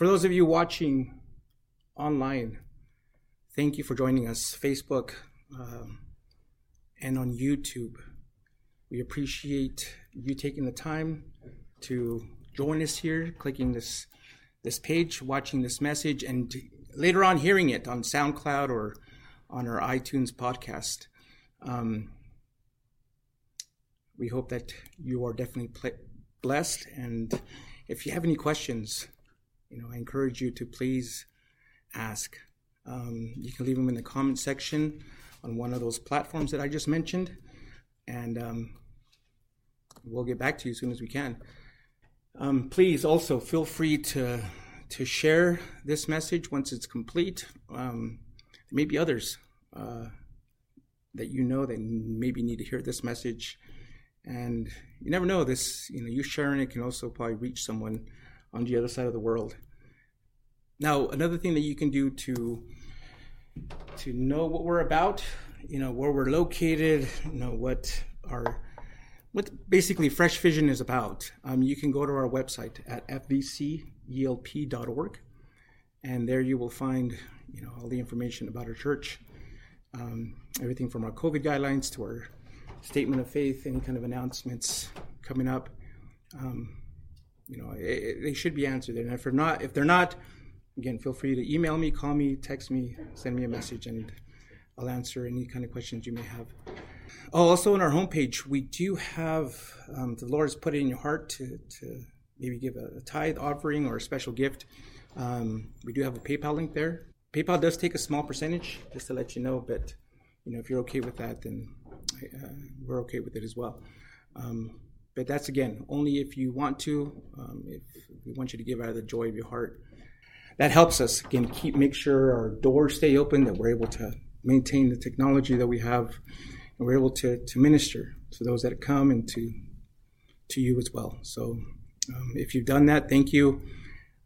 For those of you watching online, thank you for joining us, Facebook um, and on YouTube. We appreciate you taking the time to join us here, clicking this this page, watching this message, and later on hearing it on SoundCloud or on our iTunes podcast. Um, we hope that you are definitely pl- blessed. And if you have any questions, you know, I encourage you to please ask. Um, you can leave them in the comment section on one of those platforms that I just mentioned, and um, we'll get back to you as soon as we can. Um, please also feel free to to share this message once it's complete. Um, maybe others uh, that you know that maybe need to hear this message, and you never know. This you know you sharing it can also probably reach someone on the other side of the world. Now, another thing that you can do to to know what we're about, you know, where we're located, you know, what our what basically Fresh Vision is about. Um, you can go to our website at fvcelp.org, and there you will find, you know, all the information about our church, um, everything from our COVID guidelines to our statement of faith, any kind of announcements coming up. Um, you know, it, it, they should be answered. And if they're not, if they're not, again, feel free to email me, call me, text me, send me a message, and I'll answer any kind of questions you may have. Oh, also on our homepage, we do have um, the has put it in your heart to, to maybe give a, a tithe offering or a special gift. Um, we do have a PayPal link there. PayPal does take a small percentage, just to let you know. But you know, if you're okay with that, then uh, we're okay with it as well. Um, but that's again only if you want to. Um, if we want you to give out of the joy of your heart, that helps us again keep make sure our doors stay open, that we're able to maintain the technology that we have, and we're able to to minister to those that come and to to you as well. So um, if you've done that, thank you.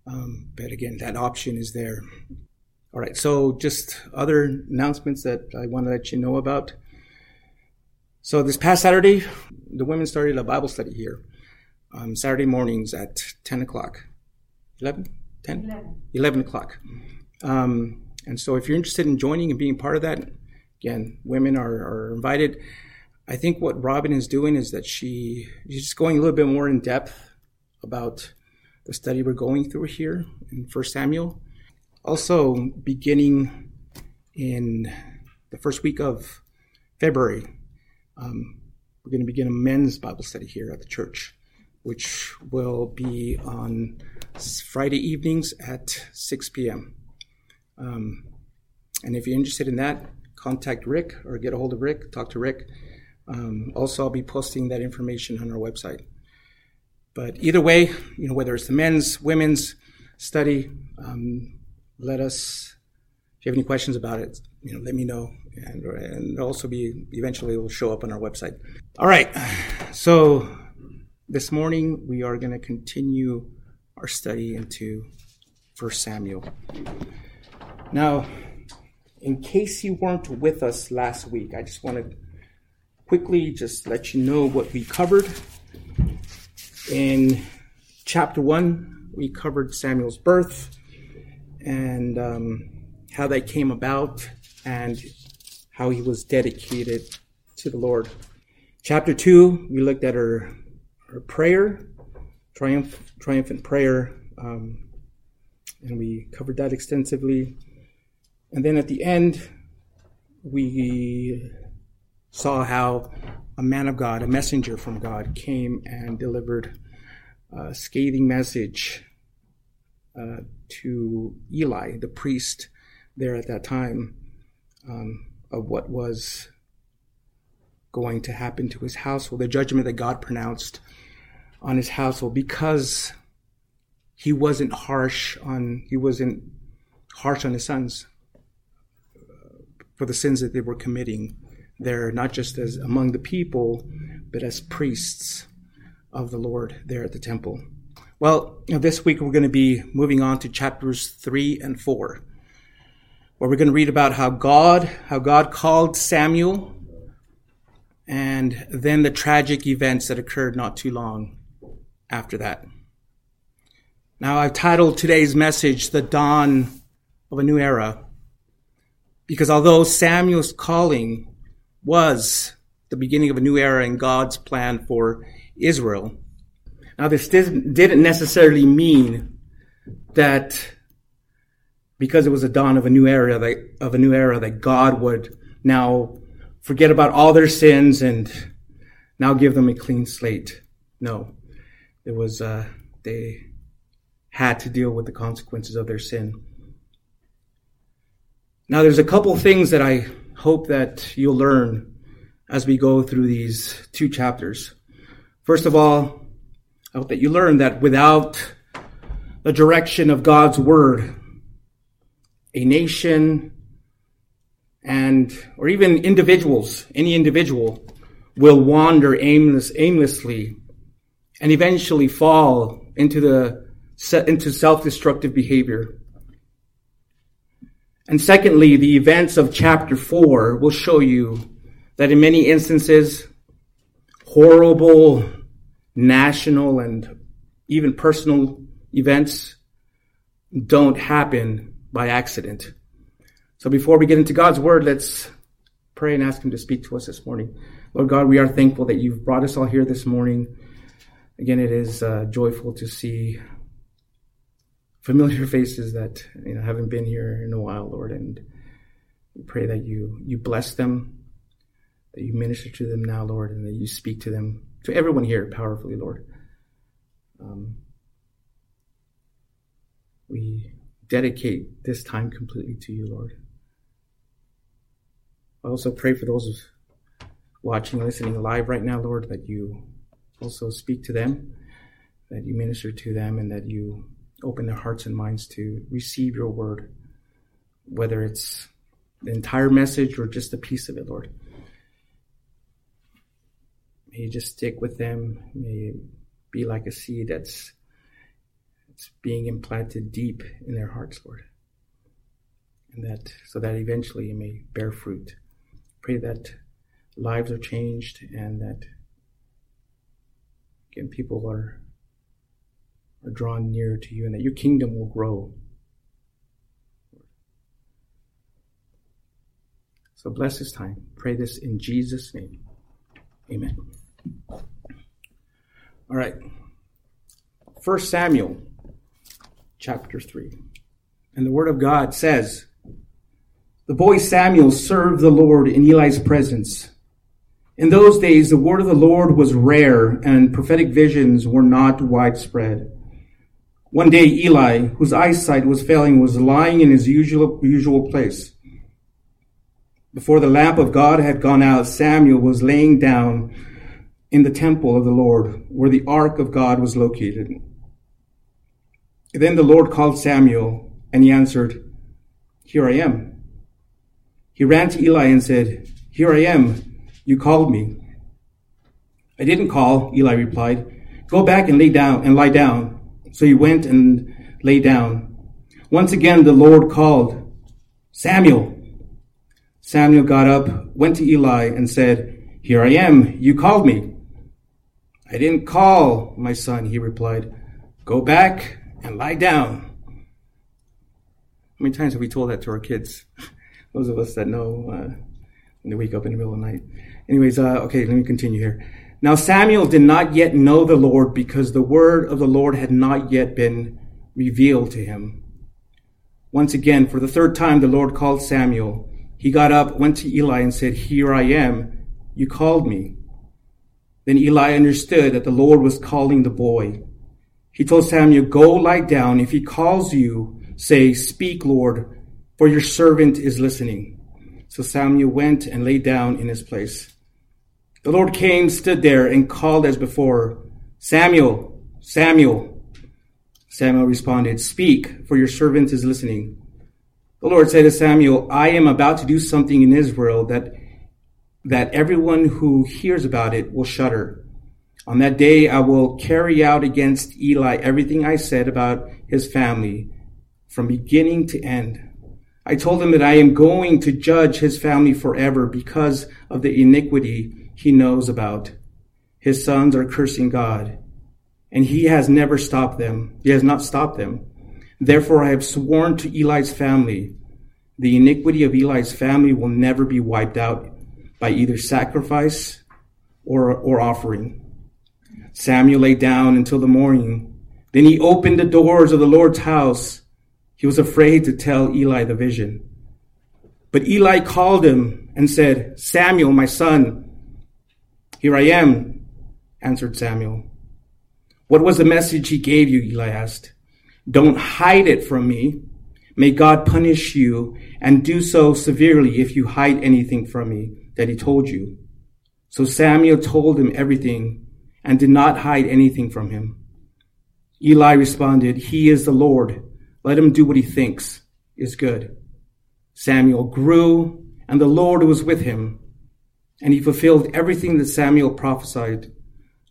Um, but again, that option is there. All right, so just other announcements that I want to let you know about. So this past Saturday, the women started a Bible study here. Um, Saturday mornings at 10 o'clock. 11? 10? 11, 11 o'clock. Um, and so if you're interested in joining and being part of that, again, women are, are invited. I think what Robin is doing is that she she's just going a little bit more in depth about the study we're going through here in First Samuel. Also, beginning in the first week of February, um, we're going to begin a men's Bible study here at the church, which will be on Friday evenings at 6 p.m. Um, and if you're interested in that, contact Rick or get a hold of Rick, talk to Rick. Um, also, I'll be posting that information on our website. But either way, you know, whether it's the men's, women's study, um, let us, if you have any questions about it, you know, let me know and, and also be eventually will show up on our website. All right, so this morning we are going to continue our study into First Samuel. Now, in case you weren't with us last week, I just want to quickly just let you know what we covered. In chapter one, we covered Samuel's birth and um, how that came about and how he was dedicated to the Lord. Chapter 2, we looked at her, her prayer, triumph, triumphant prayer, um, and we covered that extensively. And then at the end, we saw how a man of God, a messenger from God, came and delivered a scathing message uh, to Eli, the priest there at that time. Um, of what was going to happen to his household, the judgment that God pronounced on his household because he wasn't harsh on he wasn't harsh on his sons uh, for the sins that they were committing there not just as among the people but as priests of the Lord there at the temple. Well, this week we're going to be moving on to chapters 3 and 4 where we're going to read about how God, how God called Samuel, and then the tragic events that occurred not too long after that. Now, I've titled today's message, The Dawn of a New Era, because although Samuel's calling was the beginning of a new era in God's plan for Israel, now this didn't necessarily mean that because it was a dawn of a new era, that, of a new era, that God would now forget about all their sins and now give them a clean slate. No, it was, uh, they had to deal with the consequences of their sin. Now, there's a couple things that I hope that you'll learn as we go through these two chapters. First of all, I hope that you learn that without the direction of God's word, a nation and, or even individuals, any individual will wander aimless, aimlessly and eventually fall into the into self-destructive behavior. And secondly, the events of chapter four will show you that in many instances, horrible national and even personal events don't happen by accident. So before we get into God's word, let's pray and ask Him to speak to us this morning. Lord God, we are thankful that you've brought us all here this morning. Again, it is uh, joyful to see familiar faces that you know haven't been here in a while, Lord, and we pray that you you bless them, that you minister to them now, Lord, and that you speak to them, to everyone here powerfully, Lord. Um, we dedicate this time completely to you, Lord. I also pray for those watching, listening live right now, Lord, that you also speak to them, that you minister to them, and that you open their hearts and minds to receive your word, whether it's the entire message or just a piece of it, Lord. May you just stick with them. May it be like a seed that's, that's being implanted deep in their hearts, Lord. And that so that eventually it may bear fruit. Pray that lives are changed and that again people are are drawn near to you and that your kingdom will grow. So bless this time. Pray this in Jesus' name. Amen. All right. First Samuel chapter 3. And the word of God says, The boy Samuel served the Lord in Eli's presence. In those days, the word of the Lord was rare and prophetic visions were not widespread. One day, Eli, whose eyesight was failing, was lying in his usual, usual place. Before the lamp of God had gone out, Samuel was laying down in the temple of the Lord, where the ark of God was located. Then the Lord called Samuel, and he answered, Here I am. He ran to Eli and said, Here I am. You called me. I didn't call, Eli replied. Go back and lay down and lie down. So he went and lay down. Once again, the Lord called, Samuel. Samuel got up, went to Eli, and said, Here I am. You called me. I didn't call, my son, he replied. Go back and lie down. How many times have we told that to our kids? Those of us that know uh, when they wake up in the middle of the night. Anyways, uh, okay, let me continue here. Now Samuel did not yet know the Lord because the word of the Lord had not yet been revealed to him. Once again, for the third time, the Lord called Samuel. He got up, went to Eli, and said, Here I am. You called me. Then Eli understood that the Lord was calling the boy. He told Samuel, Go lie down. If he calls you, say, Speak, Lord, for your servant is listening. So Samuel went and lay down in his place. The Lord came, stood there, and called as before, Samuel, Samuel. Samuel responded, Speak, for your servant is listening. The Lord said to Samuel, I am about to do something in Israel that, that everyone who hears about it will shudder. On that day, I will carry out against Eli everything I said about his family from beginning to end. I told him that I am going to judge his family forever because of the iniquity he knows about. His sons are cursing God, and he has never stopped them. He has not stopped them. Therefore, I have sworn to Eli's family, the iniquity of Eli's family will never be wiped out by either sacrifice or, or offering. Samuel lay down until the morning. Then he opened the doors of the Lord's house. He was afraid to tell Eli the vision. But Eli called him and said, Samuel, my son. Here I am, answered Samuel. What was the message he gave you? Eli asked. Don't hide it from me. May God punish you and do so severely if you hide anything from me that he told you. So Samuel told him everything and did not hide anything from him. Eli responded, He is the Lord. Let him do what he thinks is good. Samuel grew, and the Lord was with him, and he fulfilled everything that Samuel prophesied.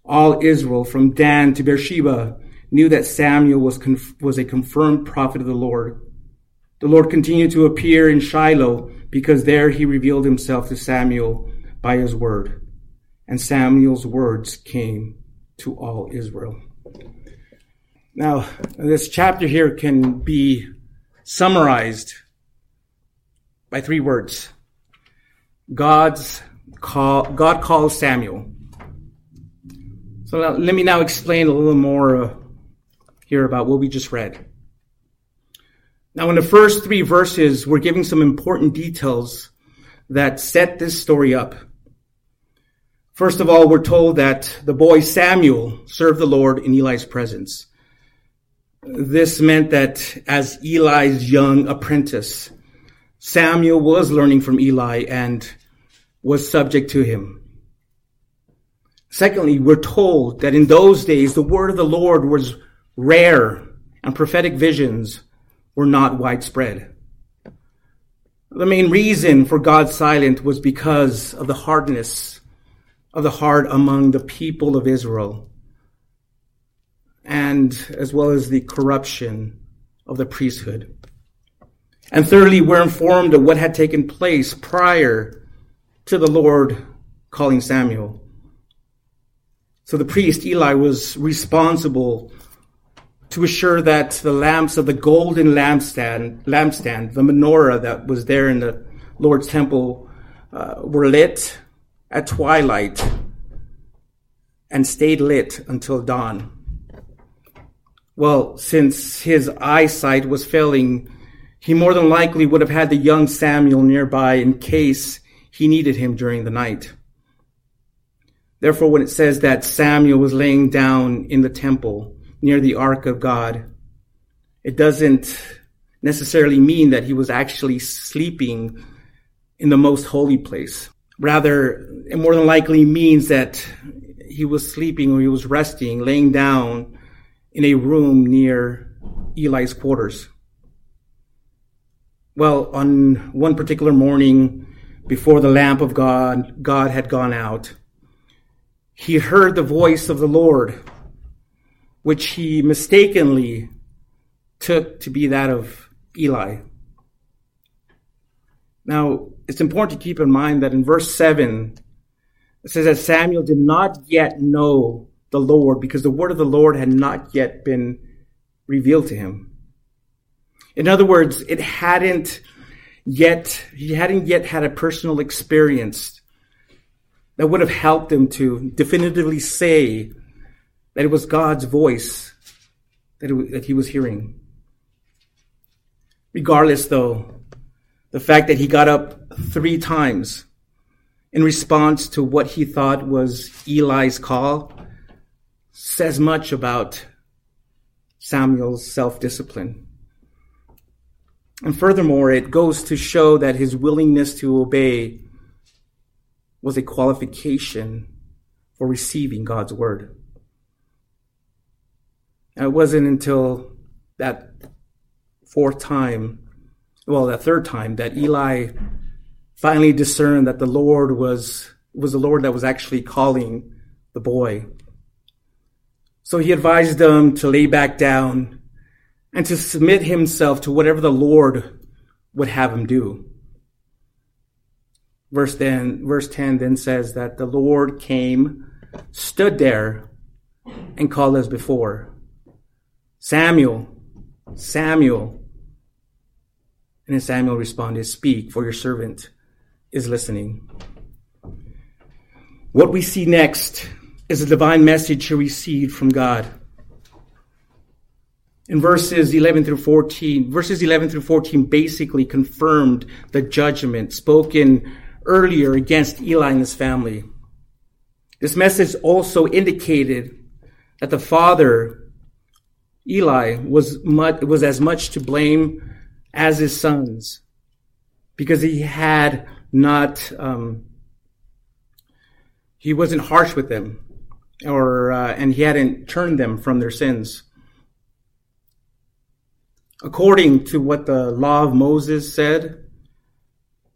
All Israel, from Dan to Beersheba, knew that Samuel was, conf- was a confirmed prophet of the Lord. The Lord continued to appear in Shiloh because there he revealed himself to Samuel by his word. And Samuel's words came to all Israel. Now, this chapter here can be summarized by three words. God's call, God calls Samuel. So let me now explain a little more uh, here about what we just read. Now, in the first three verses, we're giving some important details that set this story up. First of all, we're told that the boy Samuel served the Lord in Eli's presence. This meant that as Eli's young apprentice, Samuel was learning from Eli and was subject to him. Secondly, we're told that in those days, the word of the Lord was rare and prophetic visions were not widespread. The main reason for God's silence was because of the hardness of the heart among the people of Israel and as well as the corruption of the priesthood. And thirdly, we're informed of what had taken place prior to the Lord calling Samuel. So the priest Eli was responsible to assure that the lamps of the golden lampstand, lampstand, the menorah that was there in the Lord's temple, uh, were lit at twilight and stayed lit until dawn. Well, since his eyesight was failing, he more than likely would have had the young Samuel nearby in case he needed him during the night. Therefore, when it says that Samuel was laying down in the temple, near the ark of God, it doesn't necessarily mean that he was actually sleeping in the most holy place. Rather, it more than likely means that he was sleeping or he was resting, laying down in a room near Eli's quarters. Well, on one particular morning, before the lamp of God, God had gone out, he heard the voice of the Lord which he mistakenly took to be that of Eli. Now, it's important to keep in mind that in verse 7, it says that Samuel did not yet know the Lord because the word of the Lord had not yet been revealed to him. In other words, it hadn't yet, he hadn't yet had a personal experience that would have helped him to definitively say that it was God's voice that, it, that he was hearing. Regardless, though, the fact that he got up three times in response to what he thought was Eli's call says much about Samuel's self discipline. And furthermore, it goes to show that his willingness to obey was a qualification for receiving God's word. And it wasn't until that fourth time, well, that third time, that Eli finally discerned that the Lord was, was the Lord that was actually calling the boy. So he advised them to lay back down and to submit himself to whatever the Lord would have him do. Verse then, verse 10 then says that the Lord came, stood there and called as before. Samuel, Samuel. And then Samuel responded, Speak, for your servant is listening. What we see next is a divine message he received from God. In verses 11 through 14, verses 11 through 14 basically confirmed the judgment spoken earlier against Eli and his family. This message also indicated that the father, Eli, was, much, was as much to blame as his sons because he had not, um, he wasn't harsh with them or, uh, and he hadn't turned them from their sins according to what the law of Moses said,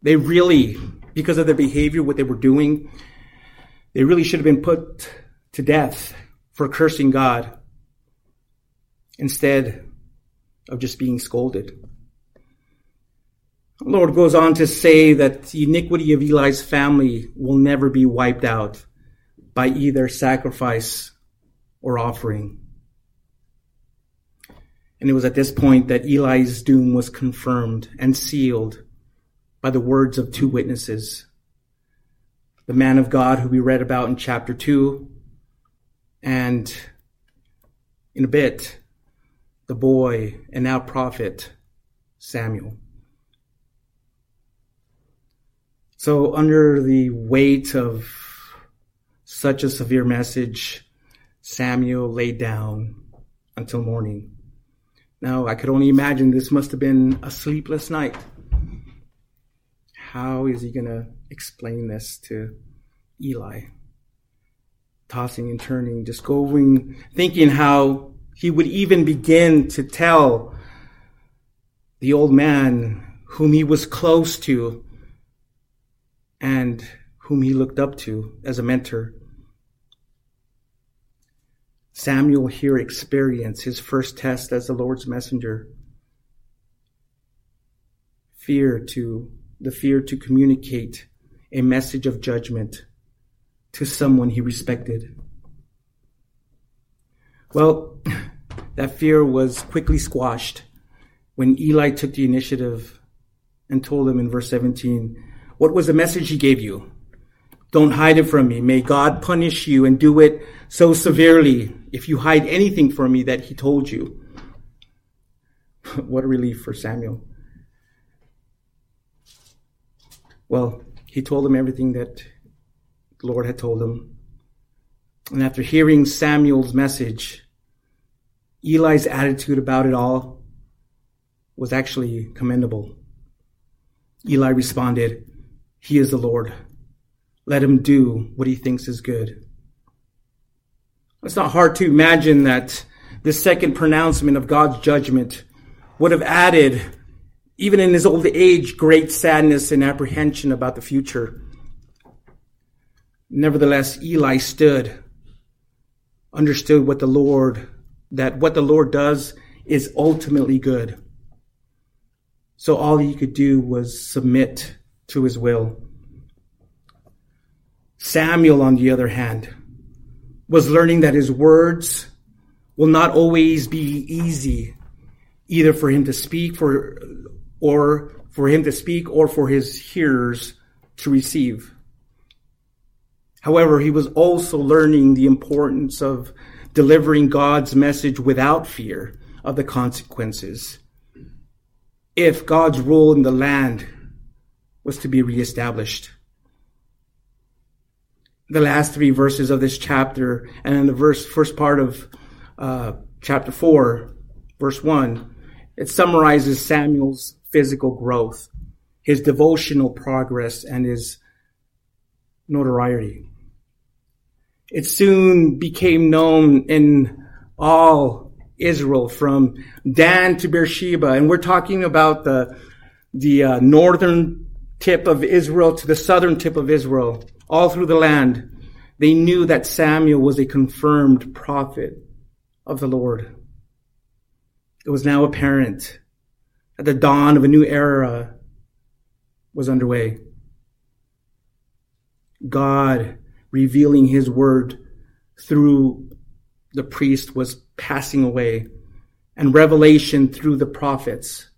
they really, because of their behavior, what they were doing, they really should have been put to death for cursing God instead of just being scolded. The Lord goes on to say that the iniquity of Eli's family will never be wiped out by either sacrifice or offering. And it was at this point that Eli's doom was confirmed and sealed by the words of two witnesses. The man of God who we read about in chapter 2, and in a bit, the boy and now prophet Samuel. So, under the weight of such a severe message, Samuel lay down until morning. Now, I could only imagine this must have been a sleepless night. How is he going to explain this to Eli? Tossing and turning, just going, thinking how he would even begin to tell the old man whom he was close to and whom he looked up to as a mentor Samuel here experienced his first test as the Lord's messenger. Fear to, the fear to communicate a message of judgment to someone he respected. Well, that fear was quickly squashed when Eli took the initiative and told him in verse 17, What was the message he gave you? Don't hide it from me. May God punish you and do it so severely if you hide anything from me that he told you. what a relief for Samuel. Well, he told him everything that the Lord had told him. And after hearing Samuel's message, Eli's attitude about it all was actually commendable. Eli responded, He is the Lord. Let him do what he thinks is good. It's not hard to imagine that this second pronouncement of God's judgment would have added, even in his old age, great sadness and apprehension about the future. Nevertheless, Eli stood, understood what the Lord, that what the Lord does is ultimately good. So all he could do was submit to his will. Samuel, on the other hand, was learning that his words will not always be easy, either for him to speak for, or for him to speak or for his hearers to receive. However, he was also learning the importance of delivering God's message without fear of the consequences. If God's rule in the land was to be reestablished. The last three verses of this chapter and in the verse first part of uh, chapter 4 verse 1 it summarizes samuel's physical growth his devotional progress and his notoriety. It soon became known in all israel from dan to beersheba and we're talking about the the uh, northern tip of israel to the southern tip of israel all through the land, they knew that Samuel was a confirmed prophet of the Lord. It was now apparent that the dawn of a new era was underway. God revealing his word through the priest was passing away and revelation through the prophets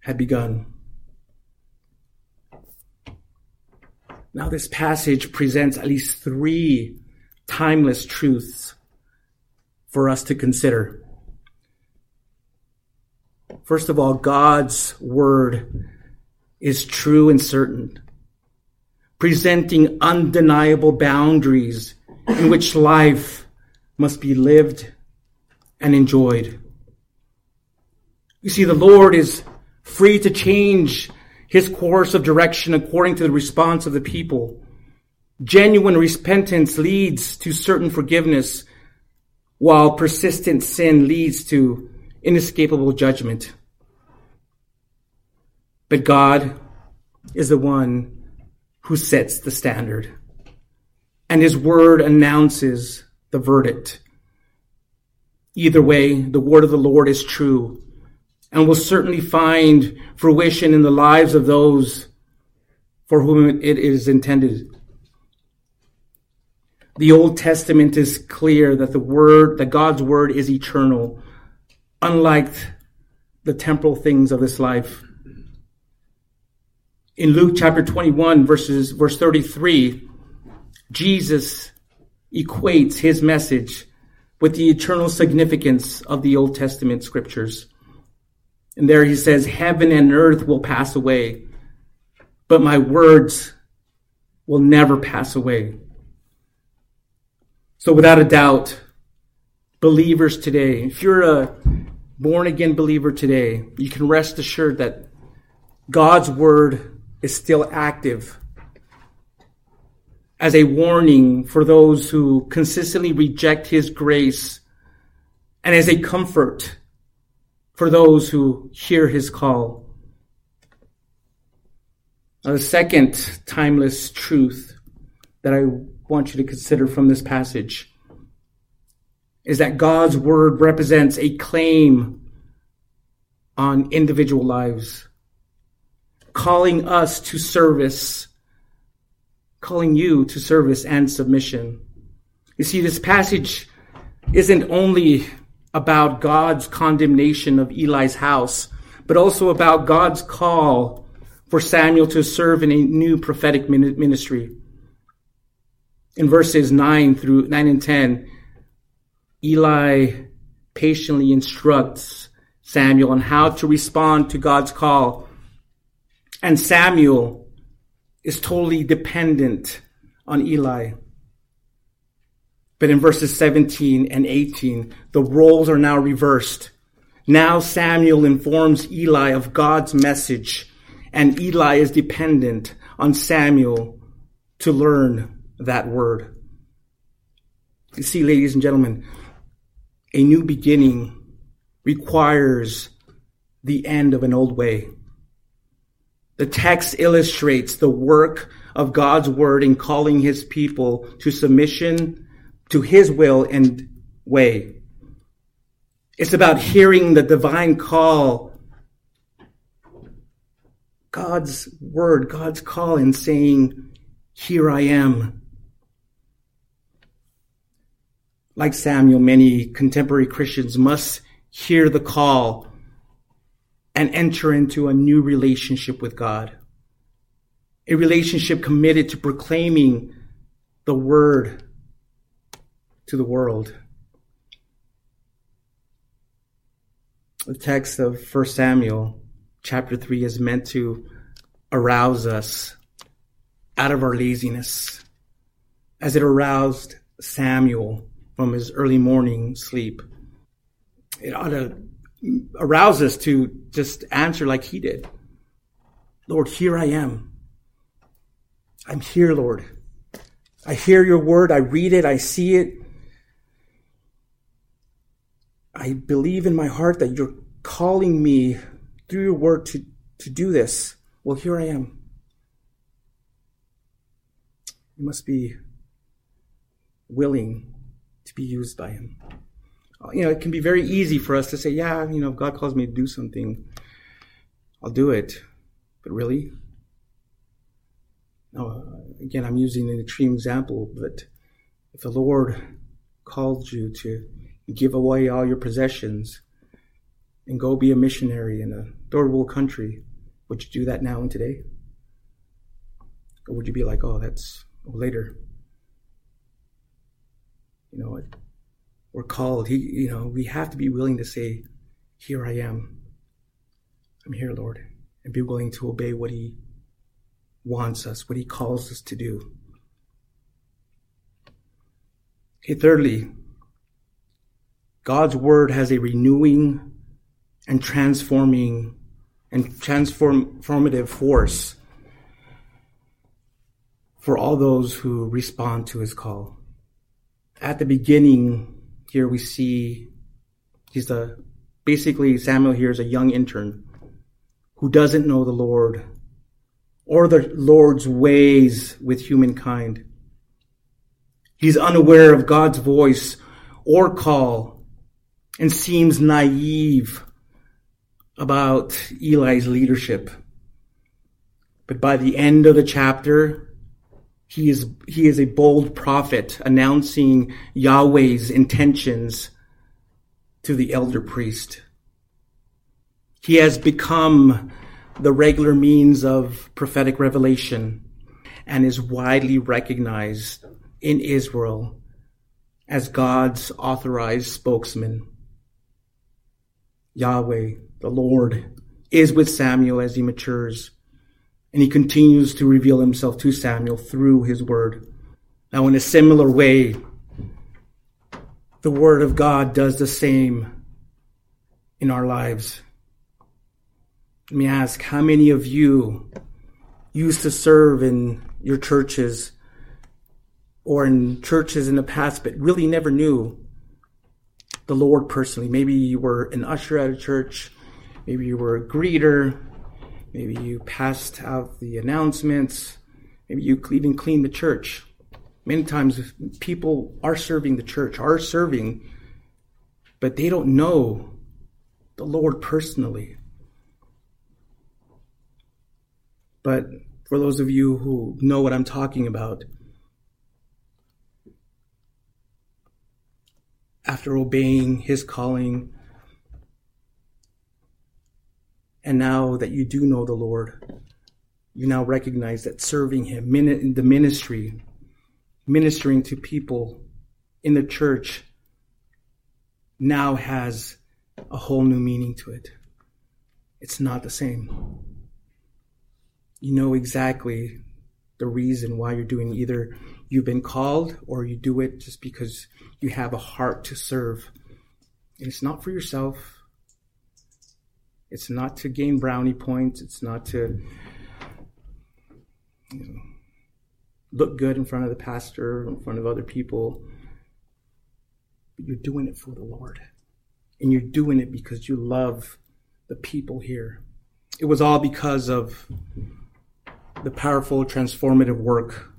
had begun. Now, this passage presents at least three timeless truths for us to consider. First of all, God's word is true and certain, presenting undeniable boundaries in which life must be lived and enjoyed. You see, the Lord is free to change his course of direction according to the response of the people. Genuine repentance leads to certain forgiveness, while persistent sin leads to inescapable judgment. But God is the one who sets the standard, and his word announces the verdict. Either way, the word of the Lord is true and will certainly find fruition in the lives of those for whom it is intended. The Old Testament is clear that the word, that God's word is eternal, unlike the temporal things of this life. In Luke chapter 21 verses, verse 33, Jesus equates his message with the eternal significance of the Old Testament scriptures. And there he says, heaven and earth will pass away, but my words will never pass away. So without a doubt, believers today, if you're a born again believer today, you can rest assured that God's word is still active as a warning for those who consistently reject his grace and as a comfort for those who hear his call. Now, the second timeless truth that I want you to consider from this passage is that God's word represents a claim on individual lives, calling us to service, calling you to service and submission. You see, this passage isn't only about God's condemnation of Eli's house, but also about God's call for Samuel to serve in a new prophetic ministry. In verses 9 through 9 and 10, Eli patiently instructs Samuel on how to respond to God's call. And Samuel is totally dependent on Eli. But in verses 17 and 18, the roles are now reversed. Now Samuel informs Eli of God's message, and Eli is dependent on Samuel to learn that word. You see, ladies and gentlemen, a new beginning requires the end of an old way. The text illustrates the work of God's word in calling his people to submission to his will and way. It's about hearing the divine call, God's word, God's call, and saying, Here I am. Like Samuel, many contemporary Christians must hear the call and enter into a new relationship with God. A relationship committed to proclaiming the word to the world. The text of 1 Samuel chapter 3 is meant to arouse us out of our laziness as it aroused Samuel from his early morning sleep. It ought to arouse us to just answer like he did. Lord, here I am. I'm here, Lord. I hear your word. I read it. I see it. I believe in my heart that you're calling me through your word to, to do this. Well, here I am. You must be willing to be used by him. Uh, you know, it can be very easy for us to say, yeah, you know, if God calls me to do something, I'll do it. But really? No, uh, again, I'm using an extreme example, but if the Lord called you to give away all your possessions and go be a missionary in a third world country, would you do that now and today? Or would you be like, oh, that's later? You know, we're called. He, you know, we have to be willing to say, here I am. I'm here, Lord, and be willing to obey what He wants us, what He calls us to do. Okay, thirdly, God's Word has a renewing and transforming and transformative force for all those who respond to His call. At the beginning, here we see he's the basically Samuel here is a young intern who doesn't know the Lord or the Lord's ways with humankind. He's unaware of God's voice or call and seems naive about Eli's leadership. But by the end of the chapter, he is, he is a bold prophet announcing Yahweh's intentions to the elder priest. He has become the regular means of prophetic revelation and is widely recognized in Israel as God's authorized spokesman. Yahweh, the Lord, is with Samuel as he matures, and he continues to reveal himself to Samuel through his word. Now, in a similar way, the word of God does the same in our lives. Let me ask, how many of you used to serve in your churches or in churches in the past, but really never knew the Lord personally? Maybe you were an usher at a church. Maybe you were a greeter. Maybe you passed out the announcements. Maybe you even cleaned the church. Many times people are serving the church, are serving, but they don't know the Lord personally. But for those of you who know what I'm talking about, after obeying his calling, and now that you do know the Lord, you now recognize that serving him the ministry, ministering to people in the church, now has a whole new meaning to it. It's not the same you know exactly the reason why you're doing either you've been called or you do it just because you have a heart to serve. And it's not for yourself. It's not to gain brownie points. It's not to you know, look good in front of the pastor, in front of other people. But you're doing it for the Lord. And you're doing it because you love the people here. It was all because of the powerful, transformative work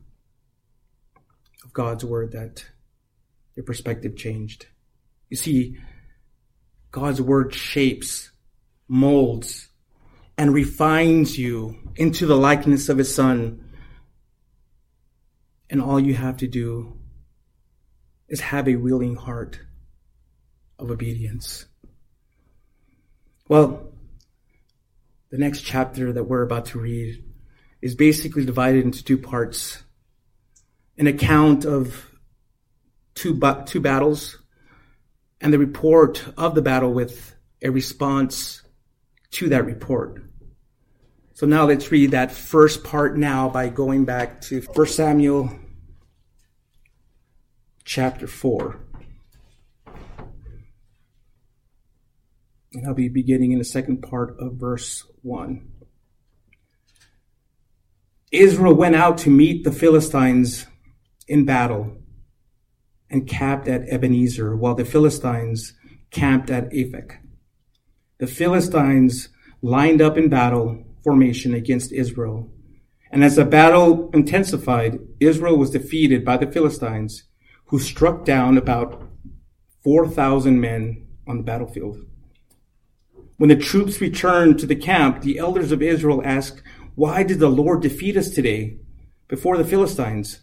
of God's word that your perspective changed. You see, God's word shapes, molds, and refines you into the likeness of his son. And all you have to do is have a willing heart of obedience. Well, the next chapter that we're about to read is basically divided into two parts. An account of two, two battles and the report of the battle with a response to that report. So now let's read that first part now by going back to 1 Samuel chapter 4. And I'll be beginning in the second part of verse 1. Israel went out to meet the Philistines in battle and camped at Ebenezer, while the Philistines camped at Aphek. The Philistines lined up in battle formation against Israel. And as the battle intensified, Israel was defeated by the Philistines, who struck down about 4,000 men on the battlefield. When the troops returned to the camp, the elders of Israel asked, why did the Lord defeat us today before the Philistines?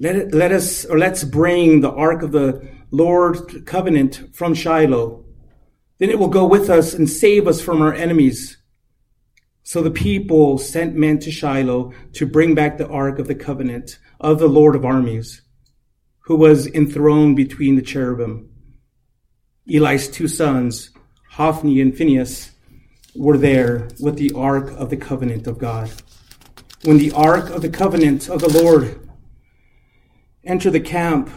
Let, let us, or let's bring the ark of the Lord covenant from Shiloh. Then it will go with us and save us from our enemies. So the people sent men to Shiloh to bring back the ark of the covenant of the Lord of armies, who was enthroned between the cherubim. Eli's two sons, Hophni and Phinehas, were there with the ark of the covenant of God. When the ark of the covenant of the Lord entered the camp,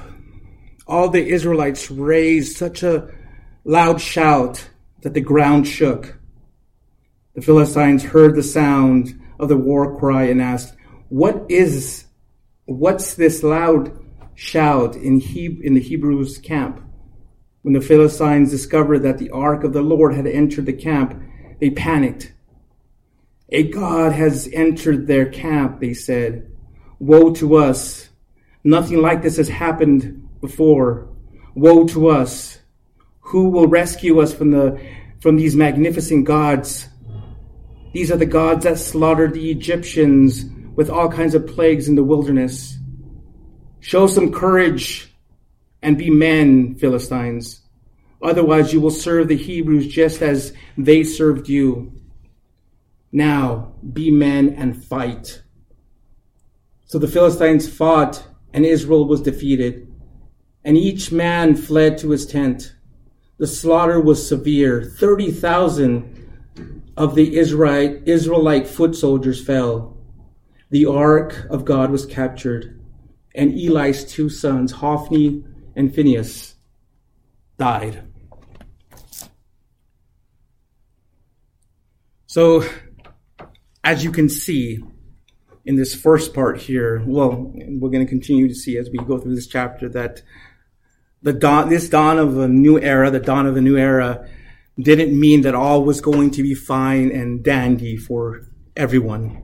all the Israelites raised such a loud shout that the ground shook. The Philistines heard the sound of the war cry and asked, What is, what's this loud shout in, he, in the Hebrews' camp? When the Philistines discovered that the ark of the Lord had entered the camp, they panicked. A God has entered their camp, they said. Woe to us! Nothing like this has happened before. Woe to us! Who will rescue us from the from these magnificent gods? These are the gods that slaughtered the Egyptians with all kinds of plagues in the wilderness. Show some courage and be men, Philistines. Otherwise, you will serve the Hebrews just as they served you. Now, be men and fight. So the Philistines fought, and Israel was defeated, and each man fled to his tent. The slaughter was severe. 30,000 of the Israelite, foot soldiers fell. The ark of God was captured, and Eli's two sons, Hophni and Phinehas, died. So, as you can see in this first part here, well, we're going to continue to see as we go through this chapter that the dawn, this dawn of a new era, the dawn of a new era, didn't mean that all was going to be fine and dandy for everyone.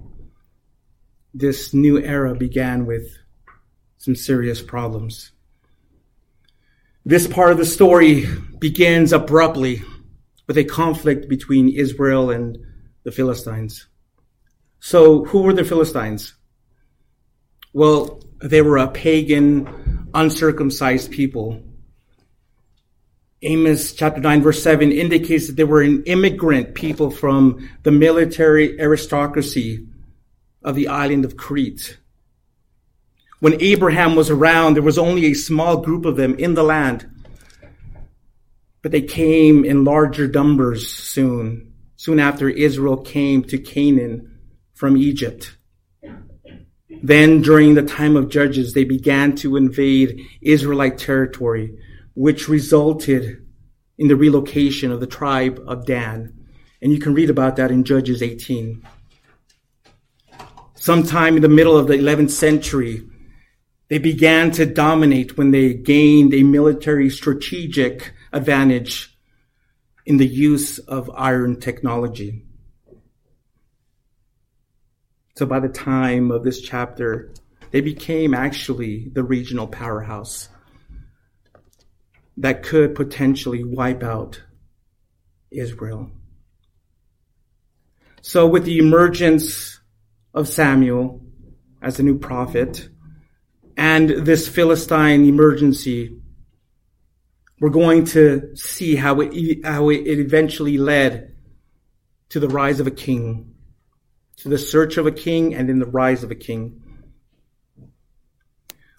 This new era began with some serious problems. This part of the story begins abruptly with a conflict between Israel and the Philistines. So, who were the Philistines? Well, they were a pagan, uncircumcised people. Amos chapter 9 verse 7 indicates that they were an immigrant people from the military aristocracy of the island of Crete. When Abraham was around, there was only a small group of them in the land, but they came in larger numbers soon soon after Israel came to Canaan from Egypt. Then, during the time of Judges, they began to invade Israelite territory, which resulted in the relocation of the tribe of Dan. And you can read about that in Judges 18. Sometime in the middle of the 11th century, they began to dominate when they gained a military strategic advantage in the use of iron technology. So by the time of this chapter, they became actually the regional powerhouse that could potentially wipe out Israel. So with the emergence of Samuel as a new prophet and this Philistine emergency, we're going to see how it, how it eventually led to the rise of a king, to the search of a king and then the rise of a king.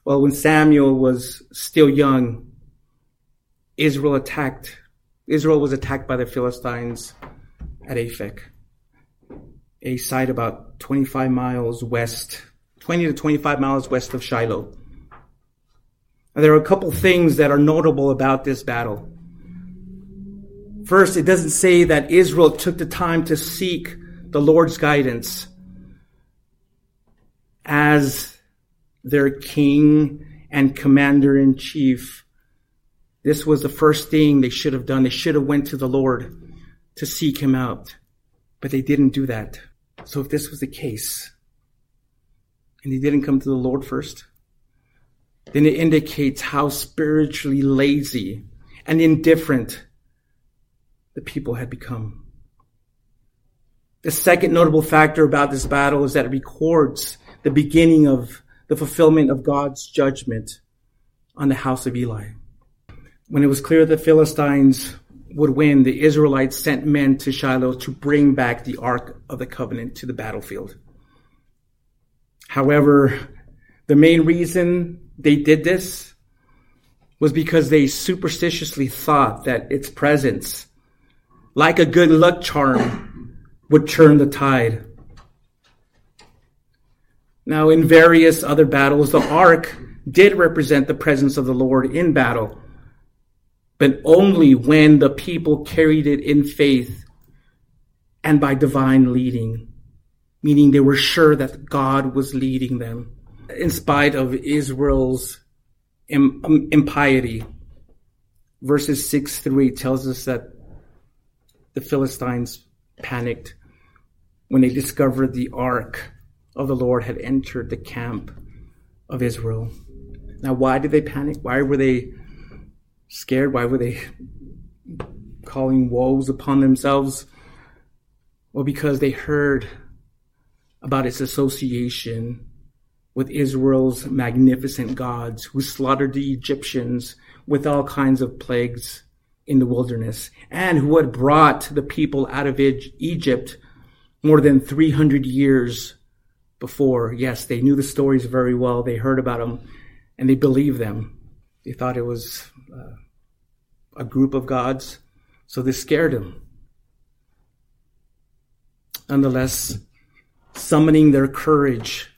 Well, when Samuel was still young, Israel attacked, Israel was attacked by the Philistines at Aphek, a site about 25 miles west, 20 to 25 miles west of Shiloh. There are a couple things that are notable about this battle. First, it doesn't say that Israel took the time to seek the Lord's guidance as their king and commander in chief. This was the first thing they should have done. They should have went to the Lord to seek him out, but they didn't do that. So if this was the case, and they didn't come to the Lord first, then it indicates how spiritually lazy and indifferent the people had become. The second notable factor about this battle is that it records the beginning of the fulfillment of God's judgment on the house of Eli. When it was clear that the Philistines would win, the Israelites sent men to Shiloh to bring back the Ark of the Covenant to the battlefield. However, the main reason they did this was because they superstitiously thought that its presence, like a good luck charm, would turn the tide. Now, in various other battles, the ark did represent the presence of the Lord in battle, but only when the people carried it in faith and by divine leading, meaning they were sure that God was leading them in spite of Israel's um, impiety. Verses 6 through 8 tells us that the Philistines panicked when they discovered the ark of the Lord had entered the camp of Israel. Now, why did they panic? Why were they scared? Why were they calling woes upon themselves? Well, because they heard about its association with Israel's magnificent gods who slaughtered the Egyptians with all kinds of plagues in the wilderness and who had brought the people out of Egypt more than 300 years before. Yes, they knew the stories very well. They heard about them and they believed them. They thought it was uh, a group of gods, so this scared them. Nonetheless, summoning their courage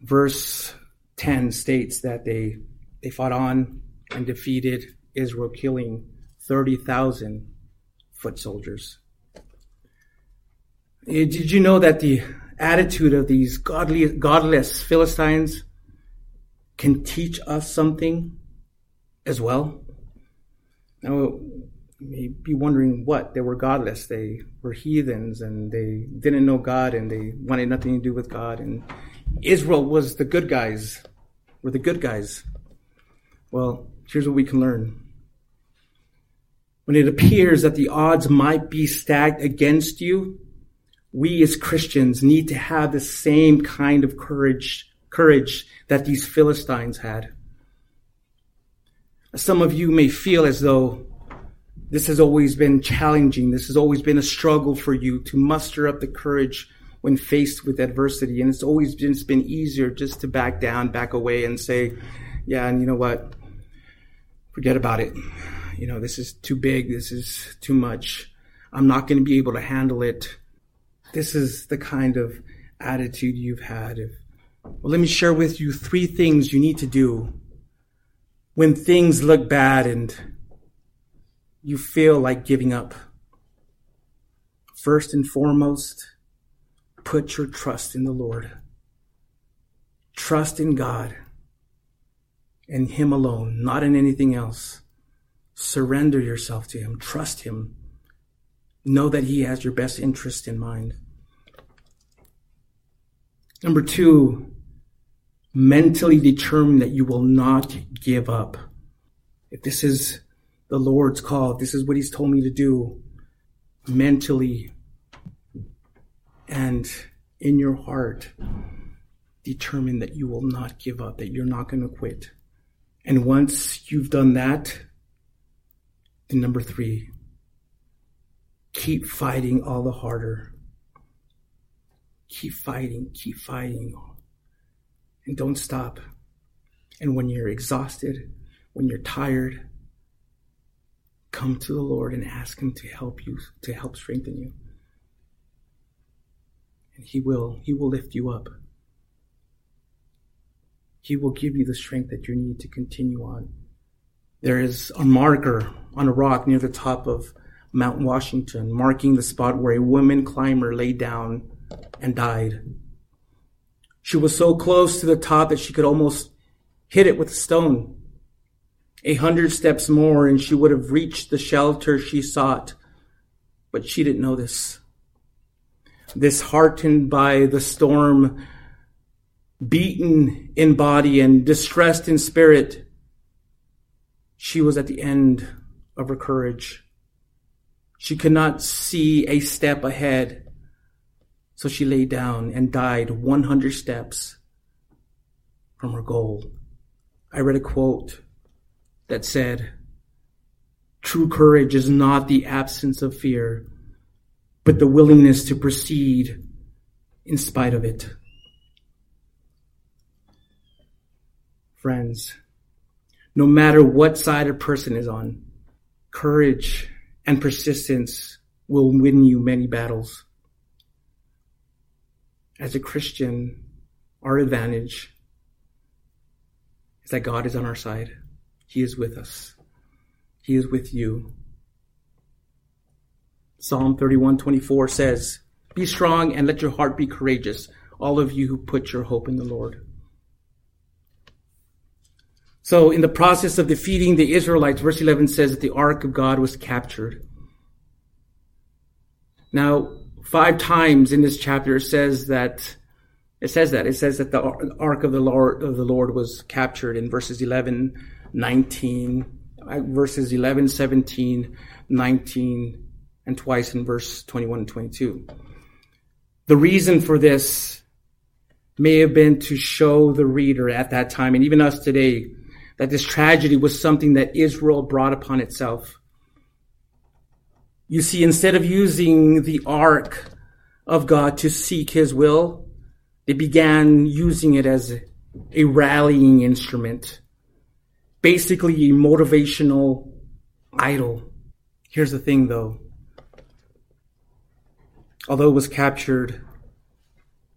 verse 10 states that they, they fought on and defeated Israel, killing 30,000 foot soldiers. Eh, did you know that the attitude of these godly, godless Philistines can teach us something as well? Now, you may be wondering what? They were godless. They were heathens and they didn't know God and they wanted nothing to do with God. And Israel was the good guys, were the good guys. Well, here's what we can learn. When it appears that the odds might be stacked against you, we as Christians need to have the same kind of courage, courage that these Philistines had. Some of you may feel as though this has always been challenging. This has always been a struggle for you to muster up the courage when faced with adversity. And it's always just been easier just to back down, back away and say, yeah, and you know what? Forget about it. You know, this is too big. This is too much. I'm not going to be able to handle it. This is the kind of attitude you've had. Well, let me share with you three things you need to do when things look bad and you feel like giving up. First and foremost, Put your trust in the Lord. Trust in God and Him alone, not in anything else. Surrender yourself to Him. Trust Him. Know that He has your best interest in mind. Number two, mentally determine that you will not give up. If this is the Lord's call, this is what He's told me to do, mentally and in your heart determine that you will not give up, that you're not going to quit. And once you've done that, then number three, keep fighting all the harder. Keep fighting, keep fighting, and don't stop. And when you're exhausted, when you're tired, come to the Lord and ask Him to help you, to help strengthen you. And he will he will lift you up. He will give you the strength that you need to continue on. There is a marker on a rock near the top of mount washington marking the spot where a woman climber lay down and died she was so close to the top that she could almost hit it with a stone a hundred steps more and she would have reached the shelter she sought but she didn't know this disheartened by the storm, beaten in body and distressed in spirit, she was at the end of her courage. She could not see a step ahead. So she lay down and died 100 steps from her goal. I read a quote that said, True courage is not the absence of fear, but the willingness to proceed in spite of it. Friends, no matter what side a person is on, courage and persistence will win you many battles. As a Christian, our advantage is that God is on our side. He is with us. He is with you. Psalm 31:24 says, "Be strong and let your heart be courageous, all of you who put your hope in the Lord." So, in the process of defeating the Israelites, verse 11 says that the ark of God was captured. Now, five times in this chapter it says that it says that it says that the ark of the Lord of the Lord was captured in verses 11, 19, uh, verses 11, 17, 19, and twice in verse 21 and 22. The reason for this may have been to show the reader at that time and even us today that this tragedy was something that Israel brought upon itself. You see, instead of using the ark of God to seek his will, they began using it as a rallying instrument, basically a motivational idol. Here's the thing though. Although it was captured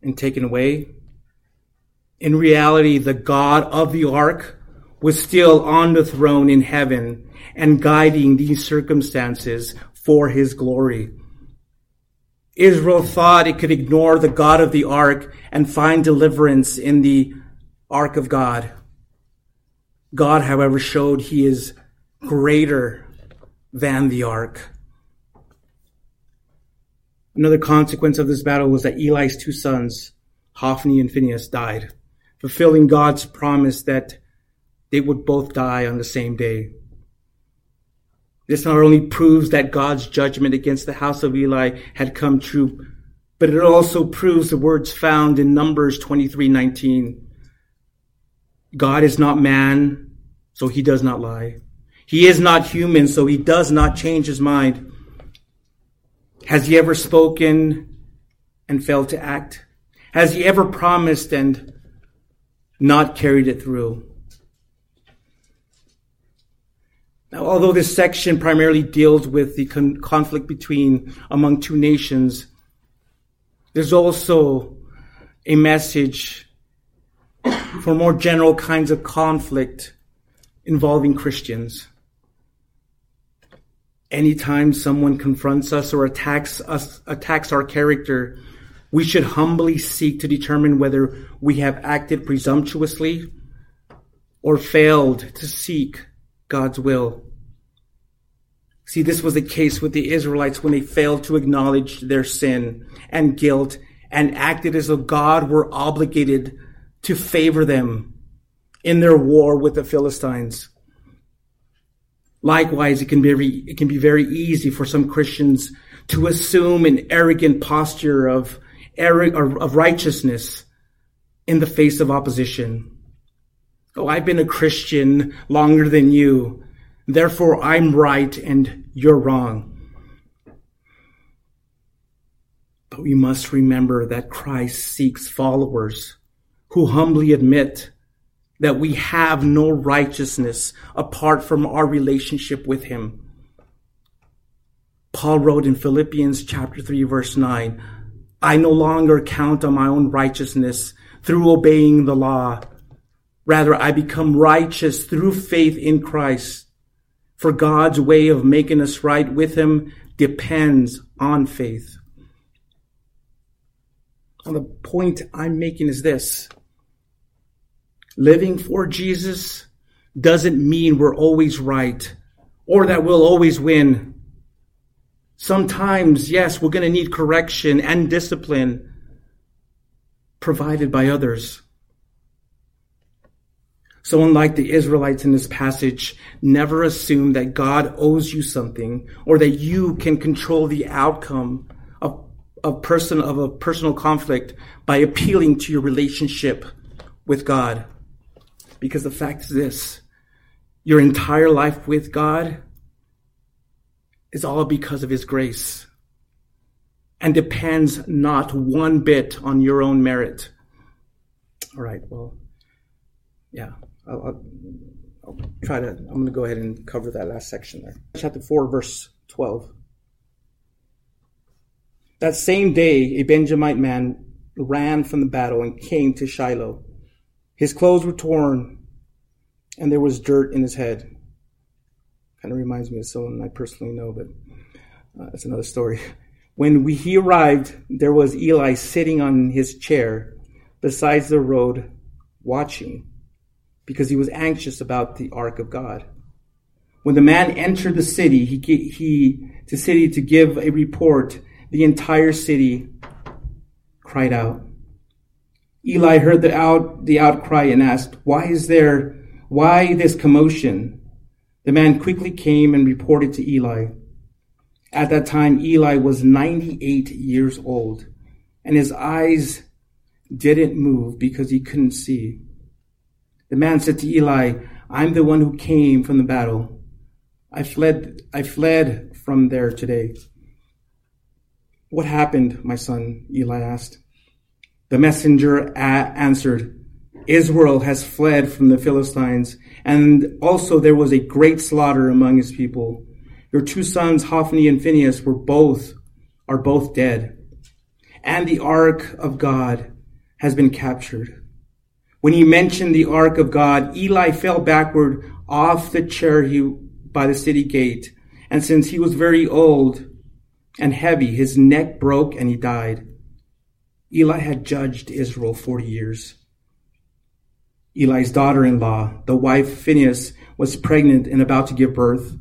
and taken away, in reality, the God of the ark was still on the throne in heaven and guiding these circumstances for his glory. Israel thought it could ignore the God of the ark and find deliverance in the ark of God. God, however, showed he is greater than the ark. Another consequence of this battle was that Eli's two sons, Hophni and Phinehas, died, fulfilling God's promise that they would both die on the same day. This not only proves that God's judgment against the house of Eli had come true, but it also proves the words found in Numbers 23:19. God is not man, so he does not lie. He is not human, so he does not change his mind. Has he ever spoken and failed to act? Has he ever promised and not carried it through? Now, although this section primarily deals with the con- conflict between among two nations, there's also a message for more general kinds of conflict involving Christians. Anytime someone confronts us or attacks us, attacks our character, we should humbly seek to determine whether we have acted presumptuously or failed to seek God's will. See, this was the case with the Israelites when they failed to acknowledge their sin and guilt and acted as though God were obligated to favor them in their war with the Philistines. Likewise, it can be very, it can be very easy for some Christians to assume an arrogant posture of, of righteousness in the face of opposition. Oh, I've been a Christian longer than you. Therefore, I'm right and you're wrong. But we must remember that Christ seeks followers who humbly admit that we have no righteousness apart from our relationship with Him. Paul wrote in Philippians chapter 3 verse 9, I no longer count on my own righteousness through obeying the law. Rather, I become righteous through faith in Christ. For God's way of making us right with Him depends on faith. And the point I'm making is this. Living for Jesus doesn't mean we're always right or that we'll always win. Sometimes, yes, we're going to need correction and discipline provided by others. So unlike the Israelites in this passage, never assume that God owes you something or that you can control the outcome of, of person, of a personal conflict by appealing to your relationship with God. Because the fact is this your entire life with God is all because of His grace and depends not one bit on your own merit. All right, well, yeah, I'll, I'll, I'll try to, I'm going to go ahead and cover that last section there. Chapter 4, verse 12. That same day, a Benjamite man ran from the battle and came to Shiloh. His clothes were torn, and there was dirt in his head. Kind of reminds me of someone I personally know, but uh, that's another story. When we, he arrived, there was Eli sitting on his chair beside the road, watching, because he was anxious about the ark of God. When the man entered the city, he, he the city to give a report the entire city cried out. Eli heard the out the outcry and asked, "Why is there why this commotion?" The man quickly came and reported to Eli. At that time Eli was 98 years old, and his eyes didn't move because he couldn't see. The man said to Eli, "I'm the one who came from the battle. I fled I fled from there today." What happened, my son? Eli asked. The messenger answered, Israel has fled from the Philistines, and also there was a great slaughter among his people. Your two sons, Hophni and Phinehas, were both, are both dead. And the ark of God has been captured. When he mentioned the ark of God, Eli fell backward off the chair he, by the city gate. And since he was very old, and heavy. His neck broke and he died. Eli had judged Israel 40 years. Eli's daughter in law, the wife Phinehas, was pregnant and about to give birth.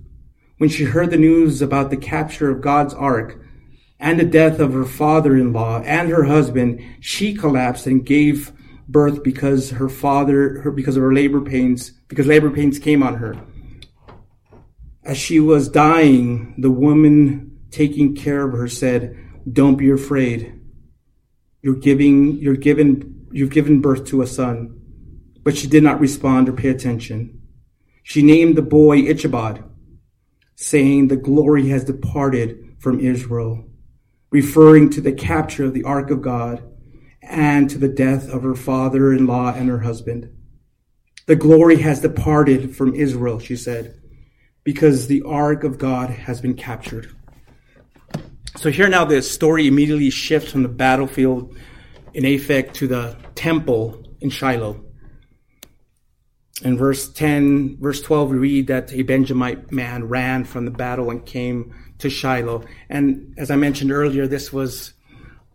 When she heard the news about the capture of God's ark and the death of her father in law and her husband, she collapsed and gave birth because her father, her, because of her labor pains, because labor pains came on her. As she was dying, the woman taking care of her said, Don't be afraid. You're giving, you're given, you've given birth to a son. But she did not respond or pay attention. She named the boy Ichabod, saying, The glory has departed from Israel, referring to the capture of the ark of God and to the death of her father in law and her husband. The glory has departed from Israel, she said, because the ark of God has been captured. So here now the story immediately shifts from the battlefield in Aphek to the temple in Shiloh. In verse 10, verse 12, we read that a Benjamite man ran from the battle and came to Shiloh. And as I mentioned earlier, this was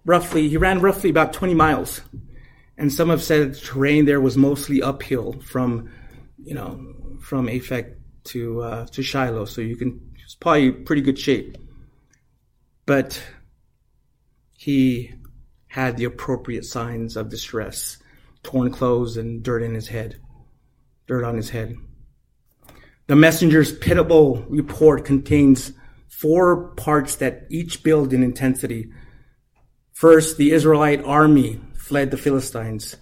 roughly, he ran roughly about 20 miles. And some have said the terrain there was mostly uphill from, you know, from Aphek to, uh, to Shiloh. So you can, it's probably pretty good shape but he had the appropriate signs of distress torn clothes and dirt in his head, dirt on his head. The messenger's pitiable report contains four parts that each build in intensity. First, the Israelite army fled the Philistines.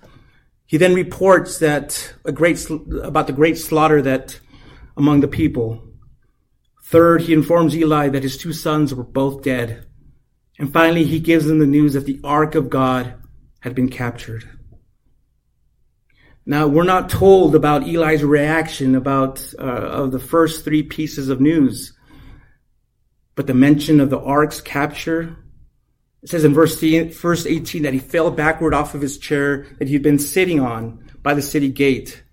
He then reports that a great about the great slaughter that among the people. Third, he informs Eli that his two sons were both dead. And finally, he gives them the news that the ark of God had been captured. Now, we're not told about Eli's reaction about uh, of the first three pieces of news, but the mention of the ark's capture. It says in verse, verse 18 that he fell backward off of his chair that he'd been sitting on by the city gate.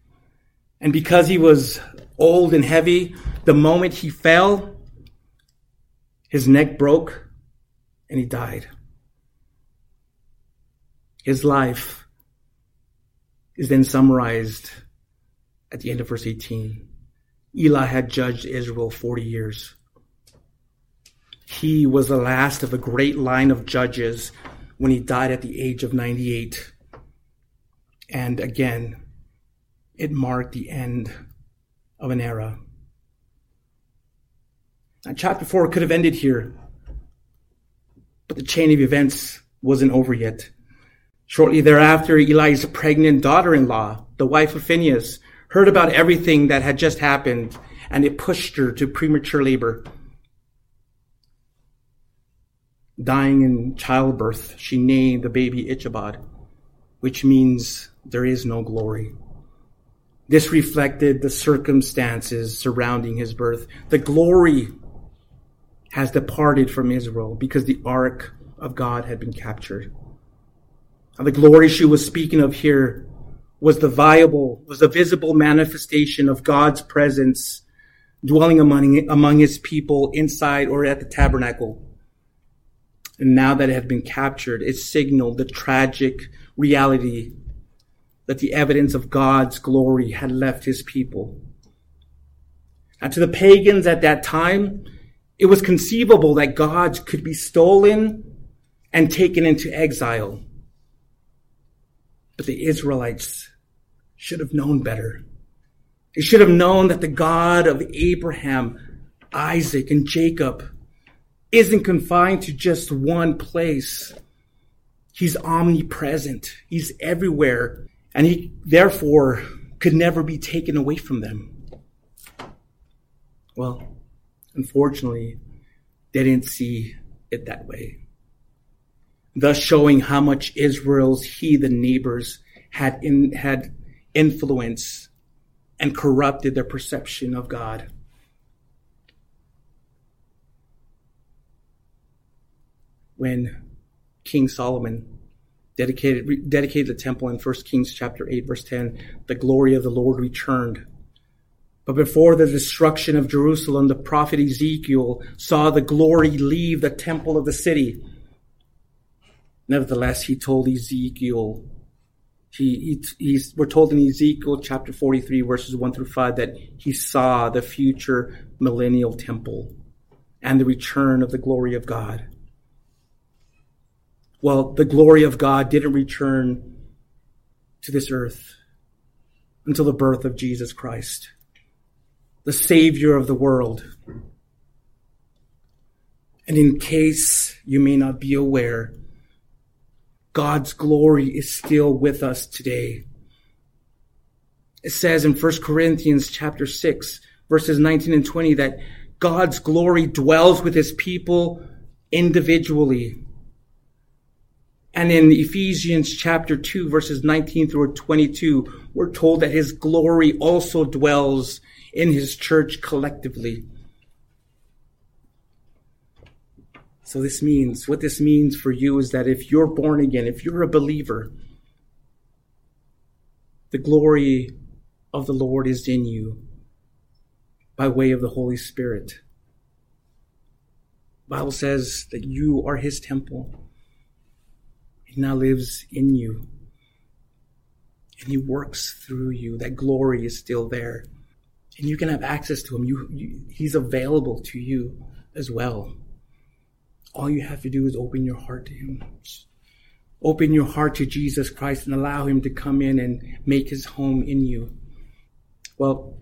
And because he was old and heavy, the moment he fell, his neck broke and he died. His life is then summarized at the end of verse 18. Eli had judged Israel 40 years. He was the last of a great line of judges when he died at the age of 98. And again, it marked the end of an era. Now, chapter 4 could have ended here, but the chain of events wasn't over yet. Shortly thereafter, Eli's pregnant daughter in law, the wife of Phinehas, heard about everything that had just happened, and it pushed her to premature labor. Dying in childbirth, she named the baby Ichabod, which means there is no glory. This reflected the circumstances surrounding his birth. The glory has departed from Israel because the ark of God had been captured. And the glory she was speaking of here was the viable, was the visible manifestation of God's presence dwelling among, among his people inside or at the tabernacle. And now that it had been captured, it signaled the tragic reality that the evidence of God's glory had left his people. And to the pagans at that time, it was conceivable that God could be stolen and taken into exile. But the Israelites should have known better. They should have known that the God of Abraham, Isaac, and Jacob isn't confined to just one place. He's omnipresent. He's everywhere. And he therefore could never be taken away from them. Well, unfortunately, they didn't see it that way. Thus showing how much Israel's heathen neighbors had in, had influence and corrupted their perception of God. When King Solomon dedicated, dedicated the temple in 1 Kings chapter 8 verse 10, the glory of the Lord returned. But before the destruction of Jerusalem, the prophet Ezekiel saw the glory leave the temple of the city. Nevertheless, he told Ezekiel, he, he, we're told in Ezekiel chapter 43 verses 1 through 5 that he saw the future millennial temple and the return of the glory of God. Well, the glory of God didn't return to this earth until the birth of Jesus Christ, the Savior of the world. And in case you may not be aware, God's glory is still with us today. It says in 1 Corinthians chapter 6, verses 19 and 20 that God's glory dwells with his people individually. And in Ephesians chapter 2, verses 19 through 22, we're told that his glory also dwells in his church collectively. So this means, what this means for you is that if you're born again, if you're a believer, the glory of the Lord is in you by way of the Holy Spirit. The Bible says that you are his temple he now lives in you. And He works through you. That glory is still there. And you can have access to Him. You, you, he's available to you as well. All you have to do is open your heart to Him. Open your heart to Jesus Christ and allow Him to come in and make His home in you. Well,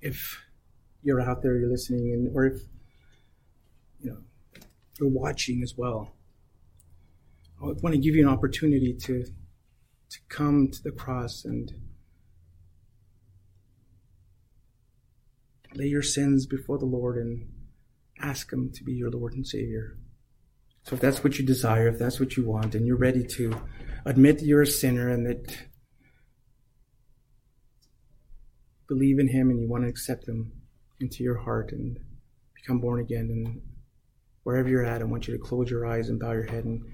if you're out there, you're listening, and or if you know you're watching as well. I want to give you an opportunity to, to come to the cross and lay your sins before the Lord and ask Him to be your Lord and Savior. So if that's what you desire, if that's what you want, and you're ready to admit that you're a sinner and that believe in Him and you want to accept Him into your heart and become born again, and wherever you're at, I want you to close your eyes and bow your head and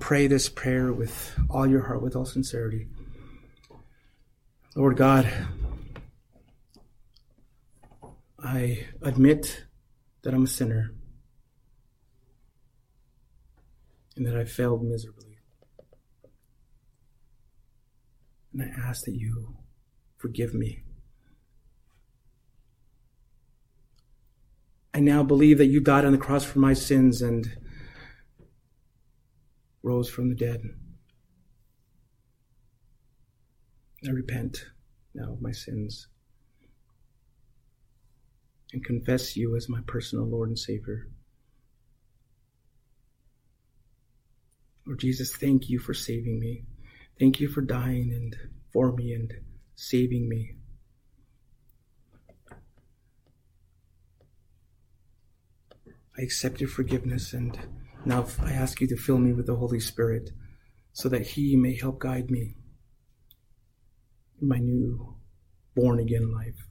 pray this prayer with all your heart, with all sincerity. Lord God, I admit that I'm a sinner and that I failed miserably. And I ask that you forgive me. I now believe that you died on the cross for my sins and rose from the dead. I repent now of my sins and confess you as my personal Lord and Savior. Lord Jesus, thank you for saving me. Thank you for dying and for me and saving me. I accept your forgiveness and now I ask you to fill me with the Holy Spirit so that He may help guide me in my new born again life.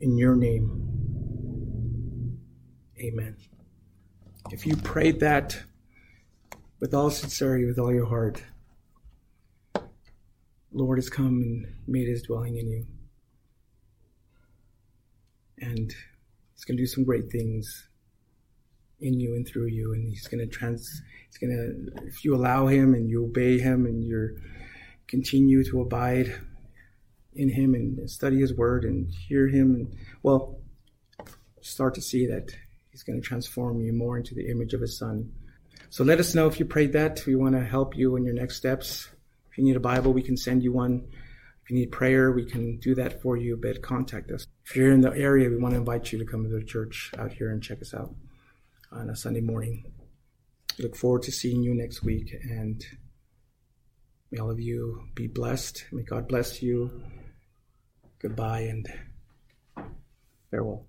In your name, amen. If you prayed that with all sincerity, with all your heart, Lord has come and made his dwelling in you. And he's going to do some great things in you and through you. And he's going to trans, he's going to, if you allow him and you obey him and you continue to abide in him and study his word and hear him and, well, start to see that he's going to transform you more into the image of his son. So let us know if you prayed that. We want to help you in your next steps. If you need a Bible, we can send you one. If you need prayer, we can do that for you, but contact us. If you're in the area, we want to invite you to come to the church out here and check us out on a Sunday morning. Look forward to seeing you next week, and may all of you be blessed. May God bless you. Goodbye and farewell.